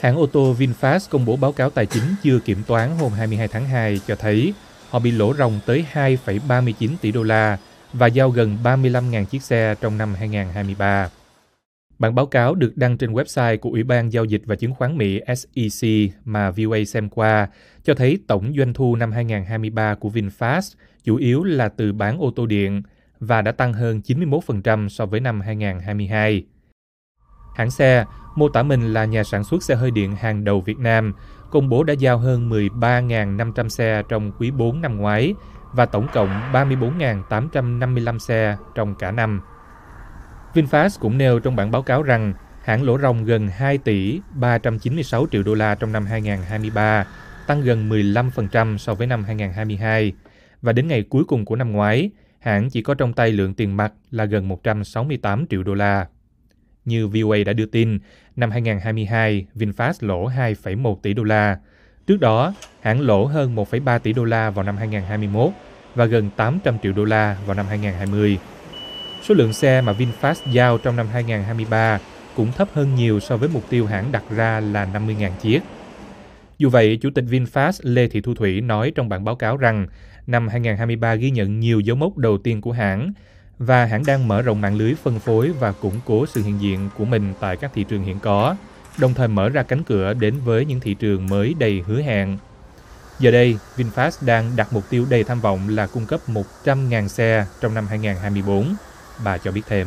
Hãng ô tô VinFast công bố báo cáo tài chính chưa kiểm toán hôm 22 tháng 2 cho thấy họ bị lỗ ròng tới 2,39 tỷ đô la và giao gần 35.000 chiếc xe trong năm 2023. Bản báo cáo được đăng trên website của Ủy ban Giao dịch và Chứng khoán Mỹ SEC mà VOA xem qua cho thấy tổng doanh thu năm 2023 của VinFast chủ yếu là từ bán ô tô điện và đã tăng hơn 91% so với năm 2022. Hãng xe, mô tả mình là nhà sản xuất xe hơi điện hàng đầu Việt Nam, công bố đã giao hơn 13.500 xe trong quý 4 năm ngoái và tổng cộng 34.855 xe trong cả năm. VinFast cũng nêu trong bản báo cáo rằng hãng lỗ ròng gần 2 tỷ 396 triệu đô la trong năm 2023, tăng gần 15% so với năm 2022. Và đến ngày cuối cùng của năm ngoái, hãng chỉ có trong tay lượng tiền mặt là gần 168 triệu đô la. Như VOA đã đưa tin, năm 2022, VinFast lỗ 2,1 tỷ đô la. Trước đó, hãng lỗ hơn 1,3 tỷ đô la vào năm 2021 và gần 800 triệu đô la vào năm 2020. Số lượng xe mà VinFast giao trong năm 2023 cũng thấp hơn nhiều so với mục tiêu hãng đặt ra là 50.000 chiếc. Dù vậy, Chủ tịch VinFast Lê Thị Thu Thủy nói trong bản báo cáo rằng năm 2023 ghi nhận nhiều dấu mốc đầu tiên của hãng và hãng đang mở rộng mạng lưới phân phối và củng cố sự hiện diện của mình tại các thị trường hiện có, đồng thời mở ra cánh cửa đến với những thị trường mới đầy hứa hẹn. Giờ đây, VinFast đang đặt mục tiêu đầy tham vọng là cung cấp 100.000 xe trong năm 2024. Bà cho biết thêm.